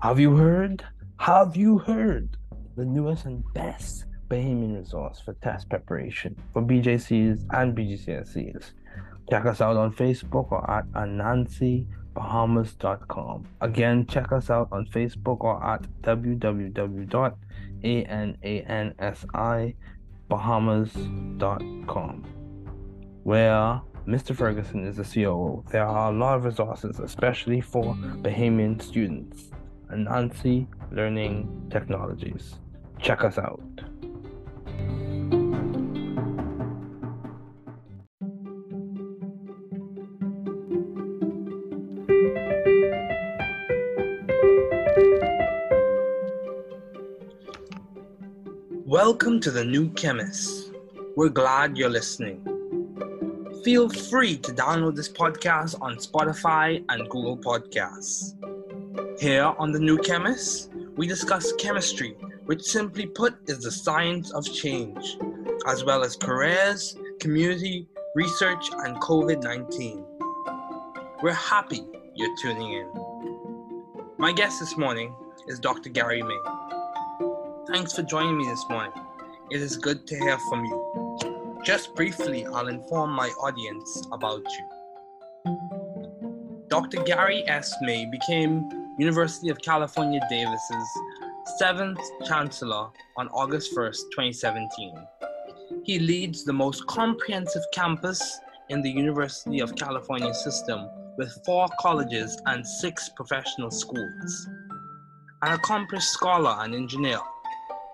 Have you heard? Have you heard? The newest and best Bahamian resource for test preparation for BJCs and BGCSEs. Check us out on Facebook or at anansibahamas.com. Again, check us out on Facebook or at www.anansibahamas.com, where Mr. Ferguson is the COO. There are a lot of resources, especially for Bahamian students. Anansi Learning Technologies. Check us out. Welcome to the New Chemist. We're glad you're listening. Feel free to download this podcast on Spotify and Google Podcasts. Here on The New Chemist, we discuss chemistry, which simply put is the science of change, as well as careers, community, research, and COVID 19. We're happy you're tuning in. My guest this morning is Dr. Gary May. Thanks for joining me this morning. It is good to hear from you. Just briefly, I'll inform my audience about you. Dr. Gary S. May became University of California Davis's seventh chancellor on August 1st, 2017. He leads the most comprehensive campus in the University of California system with four colleges and six professional schools. An accomplished scholar and engineer,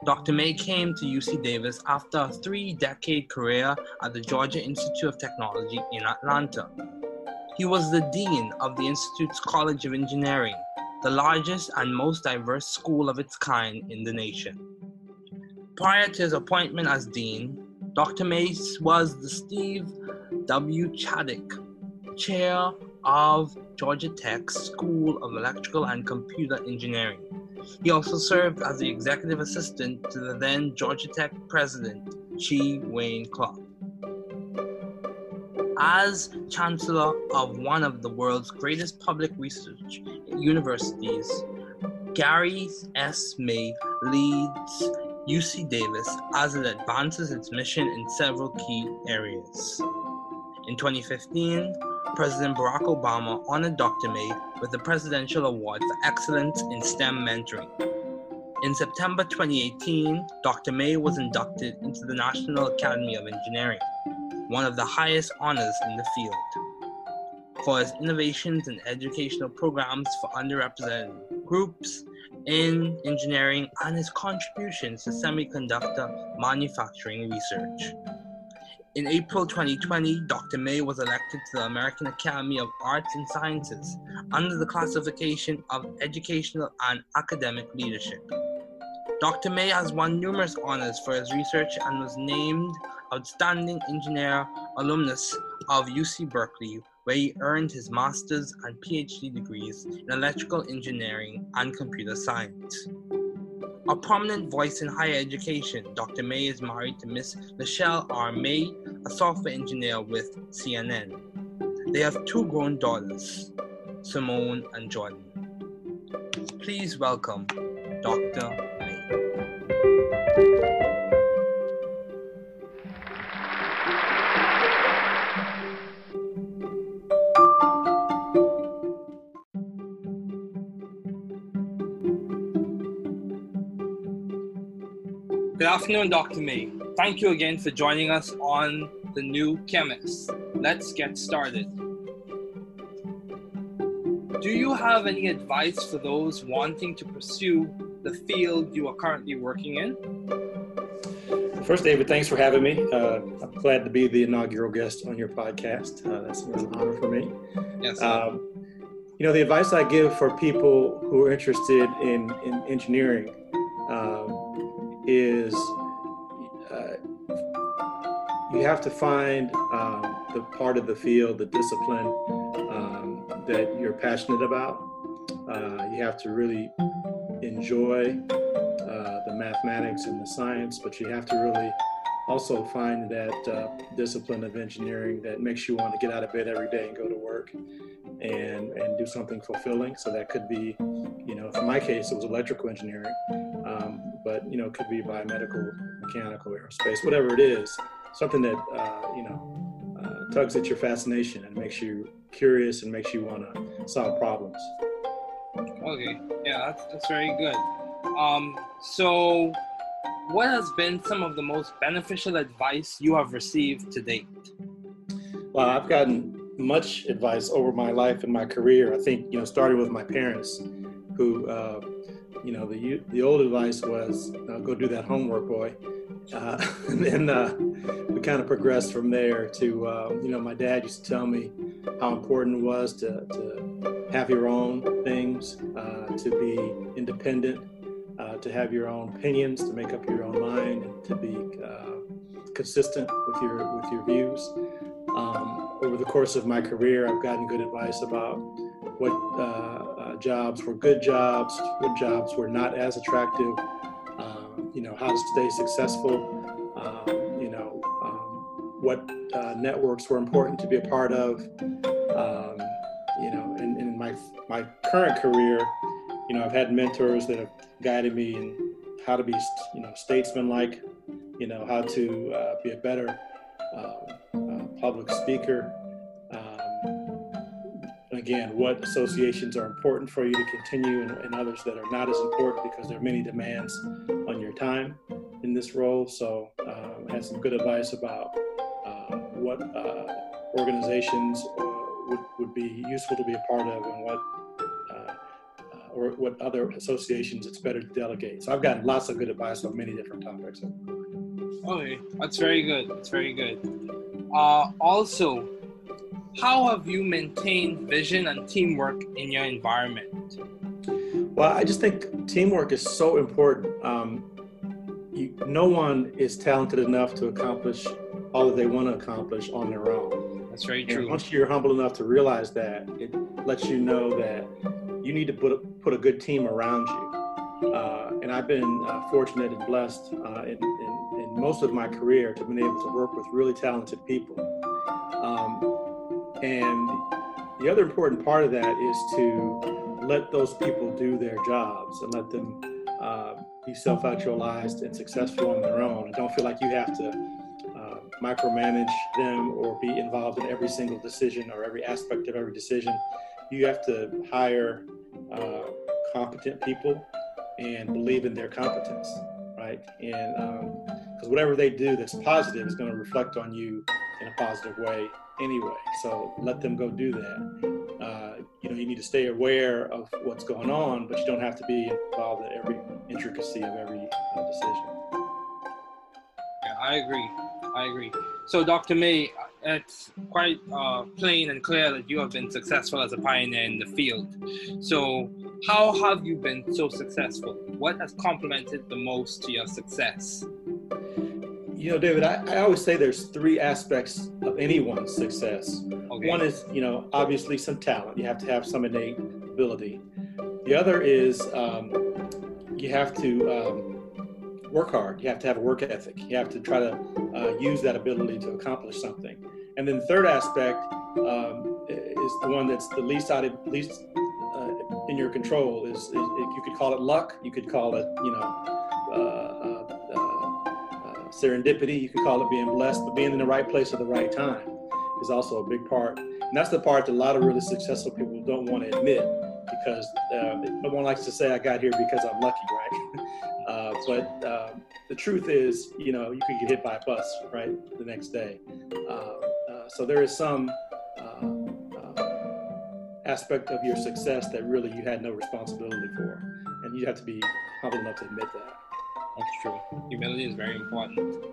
Dr. May came to UC Davis after a three decade career at the Georgia Institute of Technology in Atlanta. He was the Dean of the Institute's College of Engineering, the largest and most diverse school of its kind in the nation. Prior to his appointment as Dean, Dr. Mace was the Steve W. Chaddick Chair of Georgia Tech's School of Electrical and Computer Engineering he also served as the executive assistant to the then Georgia Tech president, G. Wayne Clark. As chancellor of one of the world's greatest public research universities, Gary S. May leads UC Davis as it advances its mission in several key areas. In 2015, President Barack Obama honored Dr. May with the Presidential Award for Excellence in STEM Mentoring. In September 2018, Dr. May was inducted into the National Academy of Engineering, one of the highest honors in the field, for his innovations in educational programs for underrepresented groups in engineering and his contributions to semiconductor manufacturing research. In April 2020, Dr. May was elected to the American Academy of Arts and Sciences under the classification of Educational and Academic Leadership. Dr. May has won numerous honors for his research and was named Outstanding Engineer Alumnus of UC Berkeley, where he earned his master's and PhD degrees in electrical engineering and computer science. A prominent voice in higher education, Dr. May is married to Miss Michelle R. May, a software engineer with CNN. They have two grown daughters, Simone and Jordan. Please welcome Dr. May. Afternoon, Dr. May. Thank you again for joining us on The New Chemist. Let's get started. Do you have any advice for those wanting to pursue the field you are currently working in? First, David, thanks for having me. Uh, I'm glad to be the inaugural guest on your podcast. Uh, that's an honor for me. Yes. Um, you know, the advice I give for people who are interested in, in engineering um, is have to find um, the part of the field, the discipline um, that you're passionate about. Uh, you have to really enjoy uh, the mathematics and the science, but you have to really also find that uh, discipline of engineering that makes you want to get out of bed every day and go to work and, and do something fulfilling. So that could be You know, in my case, it was electrical engineering, um, but you know, it could be biomedical, mechanical, aerospace, whatever it is. Something that uh, you know uh, tugs at your fascination and makes you curious and makes you want to solve problems. Okay, yeah, that's that's very good. Um, so, what has been some of the most beneficial advice you have received to date? Well, I've gotten much advice over my life and my career. I think you know, starting with my parents, who uh, you know, the the old advice was uh, go do that homework, boy. Uh, and then uh, we kind of progressed from there to uh, you know, my dad used to tell me how important it was to, to have your own things, uh, to be independent, to have your own opinions, to make up your own mind, and to be consistent with your with your views. Um, over the course of my career, I've gotten good advice about what uh, uh, jobs were good jobs, what jobs were not as attractive, you know, how to stay successful, um, you know, um, what uh, networks were important to be a part of. Um, you know, in, in my, my current career, you know, I've had mentors that have guided me in how to be, you know, statesman-like, you know, how to uh, be a better um, public speaker. Um, again, what associations are important for you to continue and, and, others that are not as important because there are many demands time in this role. So um, I had some good advice about uh, what uh, organizations uh, would, would be useful to be a part of and what uh, uh, or what other associations it's better to delegate. So I've gotten lots of good advice on many different topics. Okay, that's very good. That's very good. Uh, also, how have you maintained vision and teamwork in your environment? Well, I just think teamwork is so important. Um, you, no one is talented enough to accomplish all that they want to accomplish on their own. That's very true. And once you're humble enough to realize that, it lets you know that you need to put a, put a good team around you. Uh, and I've been uh, fortunate and blessed uh, in, in most of my career to be able to work with really talented people. Um, and the other important part of that is to let those people do their jobs and let them be self-actualized and successful on their own and don't feel like you have to uh, micromanage them or be involved in every single decision or every aspect of every decision. You have to hire uh, competent people and believe in their competence, right? And um, because whatever they do that's positive is going to reflect on you in a positive way anyway. So let them go do that. You know, you need to stay aware of what's going on, but you don't have to be involved in every intricacy of every uh, decision. Yeah, I agree. I agree. So, Dr. May, it's quite uh, plain and clear that you have been successful as a pioneer in the field. So, how have you been so successful? What has complemented the most to your success? You know, David, I, I always say there's three aspects of anyone's success. Okay. One is, you know, obviously some talent. You have to have some innate ability. The other is um, you have to um, work hard. You have to have a work ethic. You have to try to uh, use that ability to accomplish something. And then the third aspect um, is the one that's the least out of least uh, in your control. Is, is, you could call it luck. You could call it, you know, uh, uh serendipity, you could call it being blessed, but being in the right place at the right time is also a big part. And that's the part that a lot of really successful people don't want to admit because uh, no one likes to say, I got here because I'm lucky, right? uh, but uh, the truth is, you know, you could get hit by a bus, right, the next day. Uh, uh, so there is some uh, aspect of your success that really you had no responsibility for. And you have to be humble enough to admit that. That's true. Humility is very important.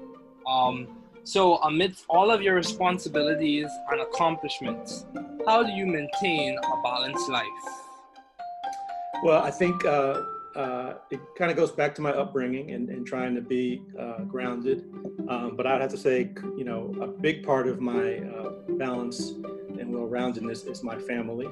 Um, so, amidst all of your responsibilities and accomplishments, how do you maintain a balanced life? Well, I think uh, uh, it kind of goes back to my upbringing and, and trying to be uh, grounded. Um, but I'd have to say, you know, a big part of my uh, balance and well-roundedness is my family.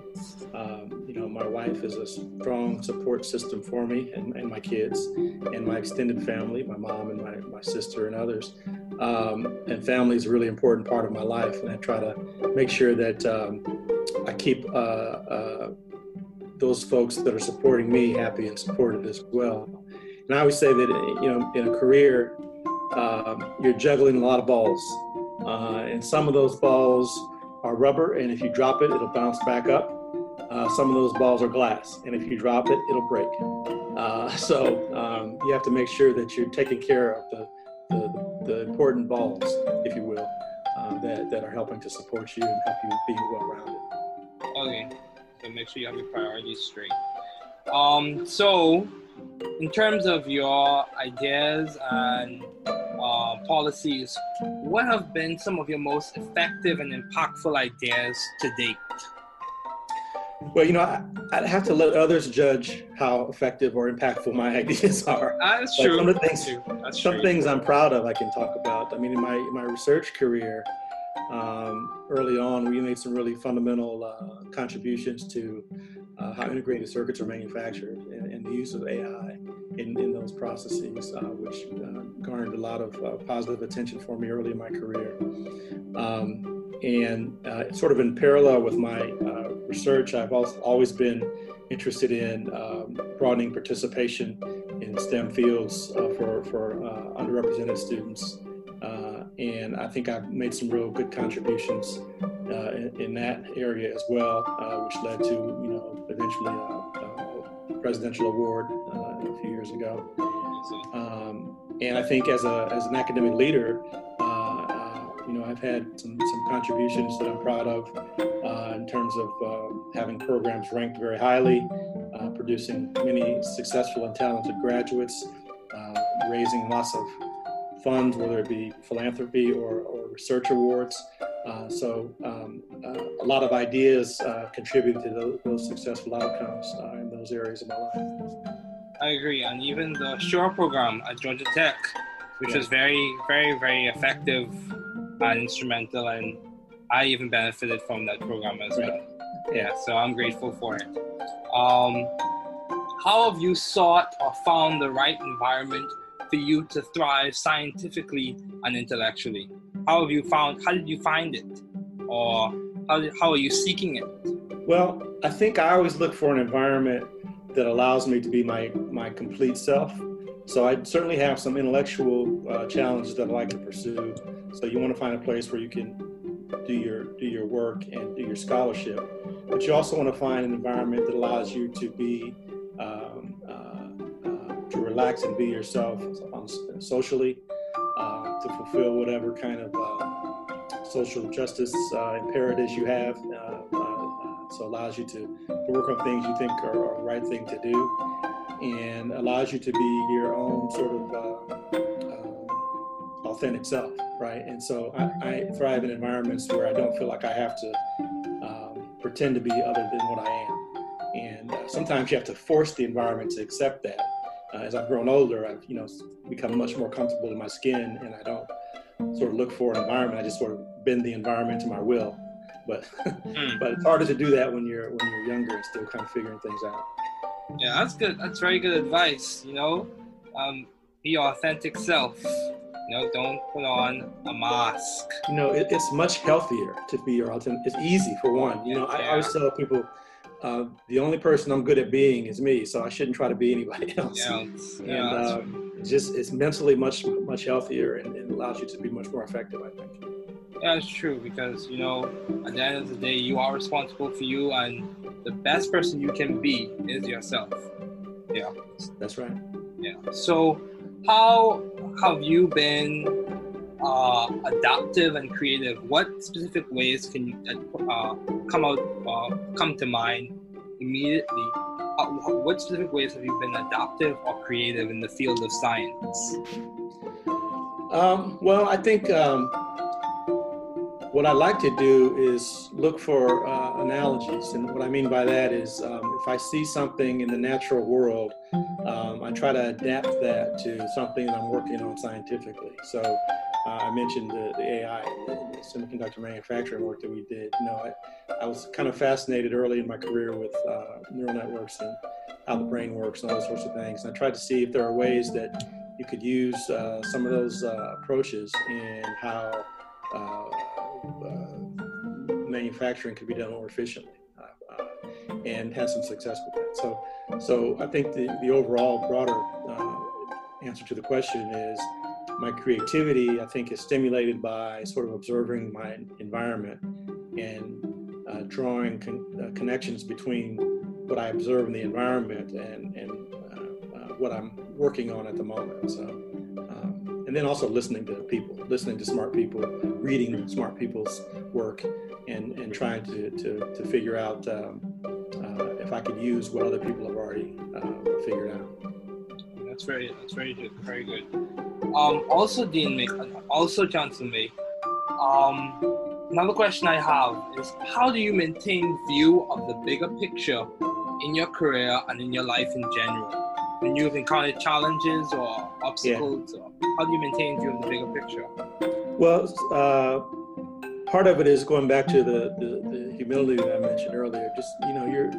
Um, you know, my wife is a strong support system for me and, and, my kids and my extended family, my mom and my, my sister and others. Um, and family is a really important part of my life. And I try to make sure that um, I keep uh, uh, those folks that are supporting me happy and supported as well. And I always say that you know in a career, um, you're juggling a lot of balls, uh, and some of those balls are rubber, and if you drop it, it'll bounce back up. Uh, some of those balls are glass, and if you drop it, it'll break. Uh, so um, you have to make sure that you're taking care of the, the, important balls, if you will, uh, that, that are helping to support you and help you be well rounded. Okay, so make sure you have your priorities straight. Um, so, in terms of your ideas and uh, policies, what have been some of your most effective and impactful ideas to date? Well, you know, I, would have to let others judge how effective or impactful my ideas are. That's like true. Some, of things, That's some true. things I'm proud of, I can talk about. I mean, in my my research career, um, early on, we made some really fundamental uh, contributions to uh, how integrated circuits are manufactured and, and the use of AI in, in those processes, uh, which uh, garnered a lot of uh, positive attention for me early in my career. Um, and uh, sort of in parallel with my uh, research, I've also always been interested in um, broadening participation in STEM fields uh, for, for uh, underrepresented students. Uh, and I think I've made some real good contributions uh, in, in, that area as well, which led to, you know, eventually a, a presidential award a few years ago. Um, and I think as, a, as an academic leader, you know, I've had some, some contributions that I'm proud of uh, in terms of uh, having programs ranked very highly, uh, producing many successful and talented graduates, uh, raising lots of funds, whether it be philanthropy or, or research awards. Uh, so um, uh, a lot of ideas contributed to those, those successful outcomes in those areas of my life. I agree, and even the SURE program at Georgia Tech, which yeah. was very, very, very effective and instrumental, and I even benefited from that program as well. Yeah, so I'm grateful for it. Um, how have you sought or found the right environment for you to thrive scientifically and intellectually? How have you found? How did you find it, or how, did, how are you seeking it? Well, I think I always look for an environment that allows me to be my my complete self. So I certainly have some intellectual uh, challenges that I like to pursue. So you want to find a place where you can do your do your work and do your scholarship, but you also want to find an environment that allows you to be um, uh, uh, to relax and be yourself socially, uh, to fulfill whatever kind of uh, social justice uh, imperatives you have. so allows you to, to work on things you think are, are the right thing to do and allows you to be your own sort of uh, uh, authentic self, right? And so I, I, thrive in environments where I don't feel like I have to um, pretend to be other than what I am. And uh, sometimes you have to force the environment to accept that. Uh, as I've grown older, I've you know become much more comfortable in my skin, and I don't sort of look for an environment. I just sort of bend the environment to my will. But mm. but it's harder to do that when you're when you're younger and still kind of figuring things out. Yeah, that's good. That's very good advice. You know, um, be your authentic self. Know, don't put on a mask. You know, it, it's much healthier to be your authentic. It's easy for one. You know, I, I always tell people. Uh, the only person I'm good at being is me, so I shouldn't try to be anybody else. Yeah, yeah, and uh, it's just it's mentally much much healthier and, and allows you to be much more effective. I think. Yeah, it's true because you know at the end of the day, you are responsible for you, and the best person you can be is yourself. Yeah. That's right. Yeah. So, how have you been uh, adaptive and creative? What specific ways can you uh, come out uh, come to mind immediately? Uh, what specific ways have you been adaptive or creative in the field of science? Um, well, I think um, what I like to do is look for uh, analogies. And what I mean by that is um, if I see something in the natural world, um, I try to adapt that to something that I'm working on scientifically. So uh, I mentioned the, the AI, the semiconductor manufacturing work that we did. You know, I, I was kind of fascinated early in my career with uh, neural networks and how the brain works and all those sorts of things. And I tried to see if there are ways that you could use uh, some of those uh, approaches in how uh, uh, manufacturing could be done more efficiently. Uh, and had some success with that. So, so I think the, the overall broader uh, answer to the question is my creativity, I think, is stimulated by sort of observing my environment and uh, drawing con- uh, connections between what I observe in the environment and, and uh, uh, what I'm working on at the moment. So, and then also listening to people, listening to smart people, reading smart people's work, and, and trying to, to, to figure out um, uh, if I could use what other people have already uh, figured out. That's very that's very good, very good. Um, also, Dean also Chancellor May. Um, another question I have is how do you maintain view of the bigger picture in your career and in your life in general? When you've encountered challenges or obstacles, yeah. or how do you maintain view of the bigger picture? Well, uh, part of it is going back to the, the, the, humility that I mentioned earlier. Just you know, you're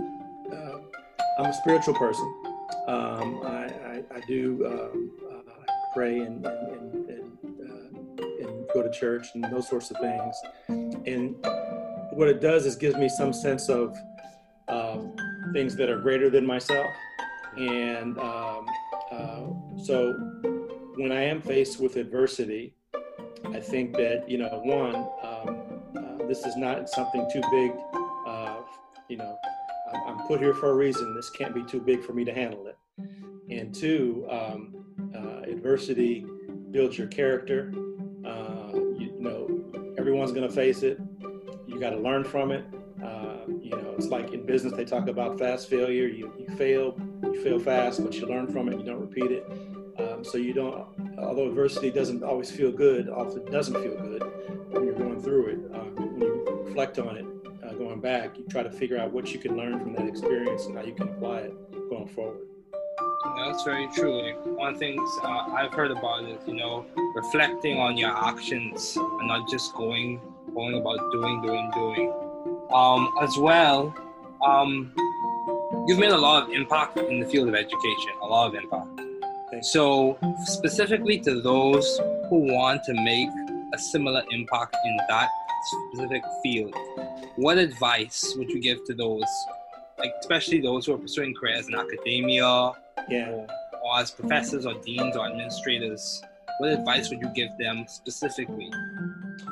uh, I'm a spiritual person. Um, I, I, I, do um, uh, pray and, and, and, uh, and, go to church and those sorts of things. And what it does is gives me some sense of um, things that are greater than myself. And um, uh, so when I am faced with adversity, I think that, you know, one, um, uh, this is not something too big, uh, you know, I'm, put here for a reason. This can't be too big for me to handle it. And two, um, uh, adversity builds your character. Uh, you, you, know, everyone's going to face it. You got to learn from it. Uh, you know, it's like in business, they talk about fast failure. You, you fail, you fail fast, but you learn from it. You don't repeat it. Um, so you don't, although adversity doesn't always feel good, often doesn't feel good when you're going through it. Uh, when you reflect on it, uh, going back, you try to figure out what you can learn from that experience and how you can apply it going forward. That's very true. One of the things uh, I've heard about is, you know, reflecting on your actions and not just going going about doing, doing, doing. Um, as well, um, you've made a lot of impact in the field of education, a lot of impact. So, specifically to those who want to make a similar impact in that specific field, what advice would you give to those, like especially those who are pursuing careers in academia, yeah. or, or as professors or deans or administrators? What advice would you give them specifically?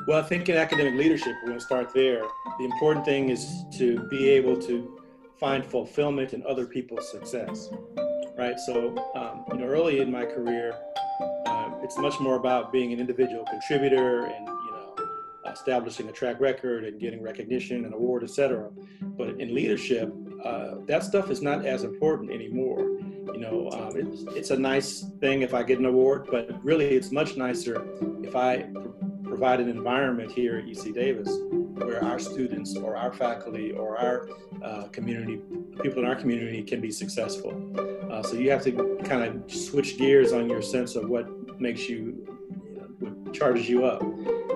Well, I think in academic leadership, we're going to start there. The important thing is to be able to find fulfillment in other people's success right? So, um, you know, early in my career, um, it's much more about being an individual contributor and, you know, establishing a track record and getting recognition and award, etc. But in leadership, uh, that stuff is not as important anymore. You know, um, it's, it's a nice thing if I get an award, but really it's much nicer if I pr- provide an environment here at UC Davis where our students or our faculty or our uh, community, people in our community can be successful. Uh, so you have to kind of switch gears on your sense of what makes you, what charges you up.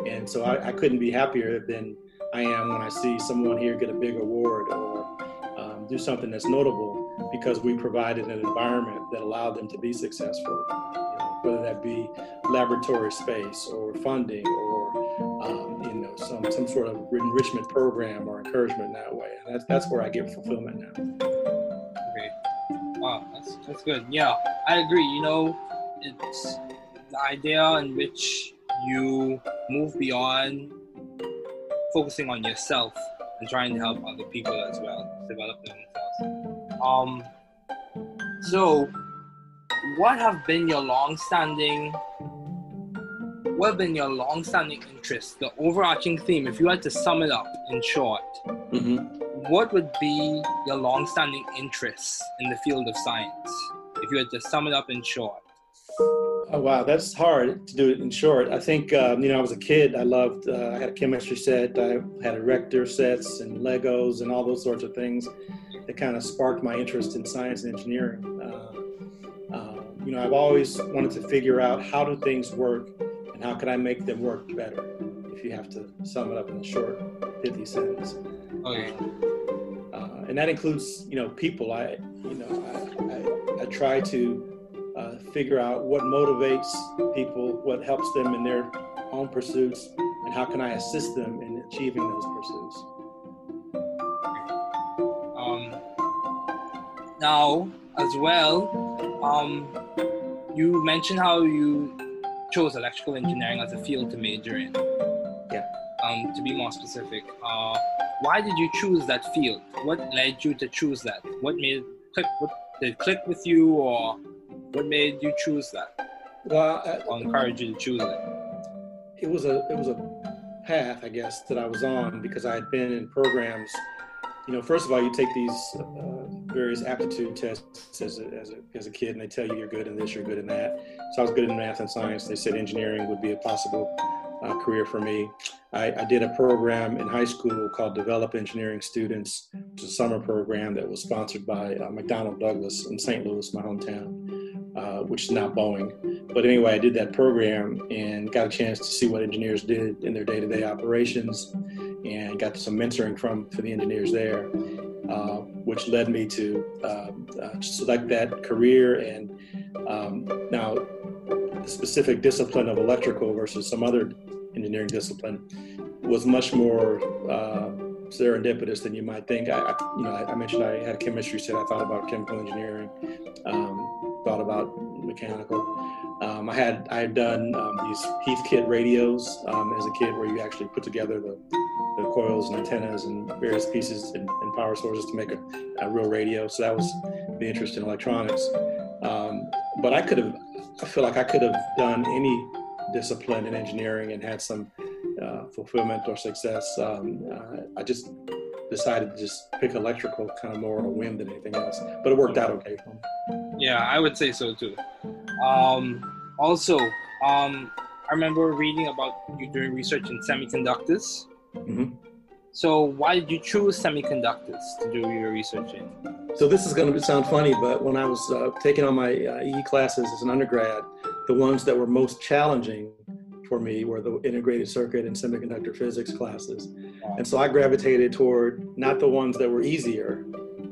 And so I, I, couldn't be happier than I am when I see someone here get a big award or um, do something that's notable because we provided an environment that allowed them to be successful. You know, whether that be laboratory space or funding or some some sort of enrichment program or encouragement in that way. And that's that's where I get fulfillment now. Okay. Wow, that's that's good. Yeah, I agree. You know, it's the idea in which you move beyond focusing on yourself and trying to help other people as well develop themselves. Um, so, what have been your long-standing what have been your long-standing interests? The overarching theme, if you had to sum it up in short, mm-hmm. what would be your long-standing interests in the field of science? If you had to sum it up in short. Oh wow that's hard to do it in short. I think um, you know i was a kid. I loved uh, i had a chemistry set. I had erector sets and legos and all those sorts of things that kind of sparked my interest in science and engineering. Uh, uh, you know i've always wanted to figure out how do things work and how can i make them work better if you have to sum it up in a short pithy sentence okay and that includes you know people. I you know I, I, I try to uh, figure out what motivates people, what helps them in their own pursuits, and how can I assist them in achieving those pursuits. Um, now, as well, um, you mentioned how you chose electrical engineering as a field to major in. Yeah. Um, to be more specific, uh, why did you choose that field? What led you to choose that? What made it click? What did it click with you, or what made you choose that? Well, I, Or encourage you to choose it? it was a it was a path, I guess, that I was on because I had been in programs. You know, first of all, you take these uh, various aptitude tests as a, as, a, as a kid, and they tell you you're good in this, you're good in that. So I was good in math and science. They said engineering would be a possible uh, career for me. I, I, did a program in high school called Develop Engineering Students. It's a summer program that was sponsored by uh, McDonnell Douglas in St. Louis, my hometown, uh, which is now Boeing. But anyway, I did that program and got a chance to see what engineers did in their day-to-day operations, and got some mentoring from for the engineers there, uh, which led me to um, uh, select that career. And um, now, the specific discipline of electrical versus some other engineering discipline was much more uh, serendipitous than you might think. I, I you know, I, I, mentioned I had chemistry set. I thought about chemical engineering, um, thought about mechanical. Um, I had I had done um, these Heathkit radios um, as a kid, where you actually put together the, the coils and antennas and various pieces and, and power sources to make a, a, real radio. So that was the interest in electronics. Um, but I could have, I feel like I could have done any discipline in engineering and had some uh, fulfillment or success. Um, uh, I just decided to just pick electrical kind of more on a whim than anything else, but it worked out okay for me. Yeah, I would say so too. Um, also, um, I remember reading about you doing research in semiconductors. Mm-hmm. So, why did you choose semiconductors to do your research in? So, this is going to sound funny, but when I was uh, taking on my uh, EE classes as an undergrad, the ones that were most challenging for me were the integrated circuit and semiconductor physics classes. And so I gravitated toward not the ones that were easier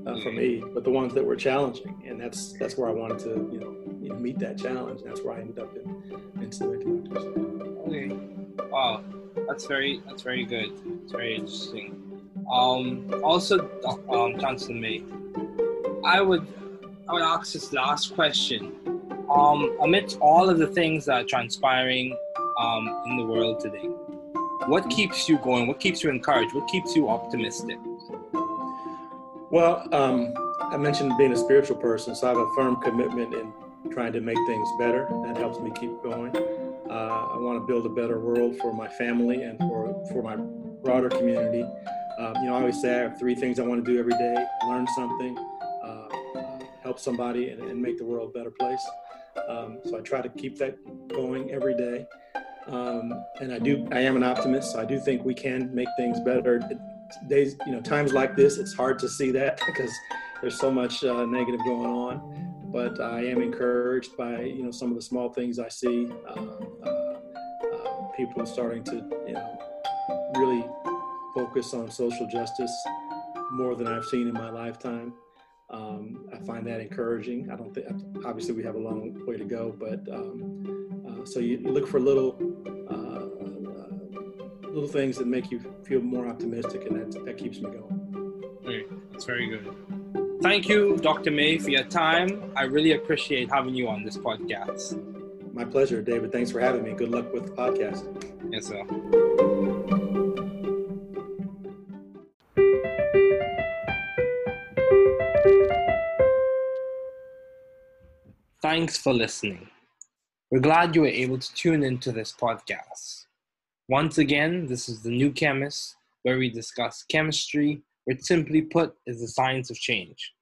uh, for me, but the ones that were challenging. And that's that's where I wanted to, you know, you know meet that challenge. That's where I ended up in, in semiconductors. Okay. Wow. That's very that's very good. It's very interesting. Um, also, um, Chancellor May, I would I would ask this last question um, amidst all of the things that are transpiring um, in the world today, what keeps you going? What keeps you encouraged? What keeps you optimistic? Well, um, I mentioned being a spiritual person, so I have a firm commitment in trying to make things better. That helps me keep going. Want to build a better world for my family and for, for my broader community. Um, you know, I always say I have three things I want to do every day learn something, uh, help somebody, and, and, make the world a better place. Um, so I try to keep that going every day. Um, and I do, I am an optimist. So I do think we can make things better. Days, you know, times like this, it's hard to see that because there's so much uh, negative going on. But I am encouraged by, you know, some of the small things I see. Uh, uh people starting to, you know, really focus on social justice more than I've seen in my lifetime. Um, I find that encouraging. I don't think, obviously, we have a long way to go, but um, uh, so you, you, look for little, uh, uh, little things that make you feel more optimistic, and that, that keeps me going. Okay, that's very good. Thank you, Dr. May, for your time. I really appreciate having you on this podcast. My pleasure, David. Thanks for having me. Good luck with the podcast. Yes, sir. Thanks for listening. We're glad you were able to tune into this podcast. Once again, this is The New Chemist, where we discuss chemistry, which simply put is the science of change,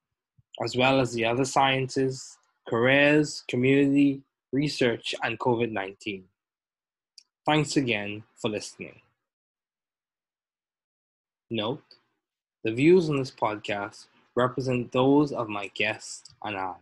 as well as the other sciences, careers, community, research, and COVID 19. Thanks again for listening. Note the views on this podcast represent those of my guests and I.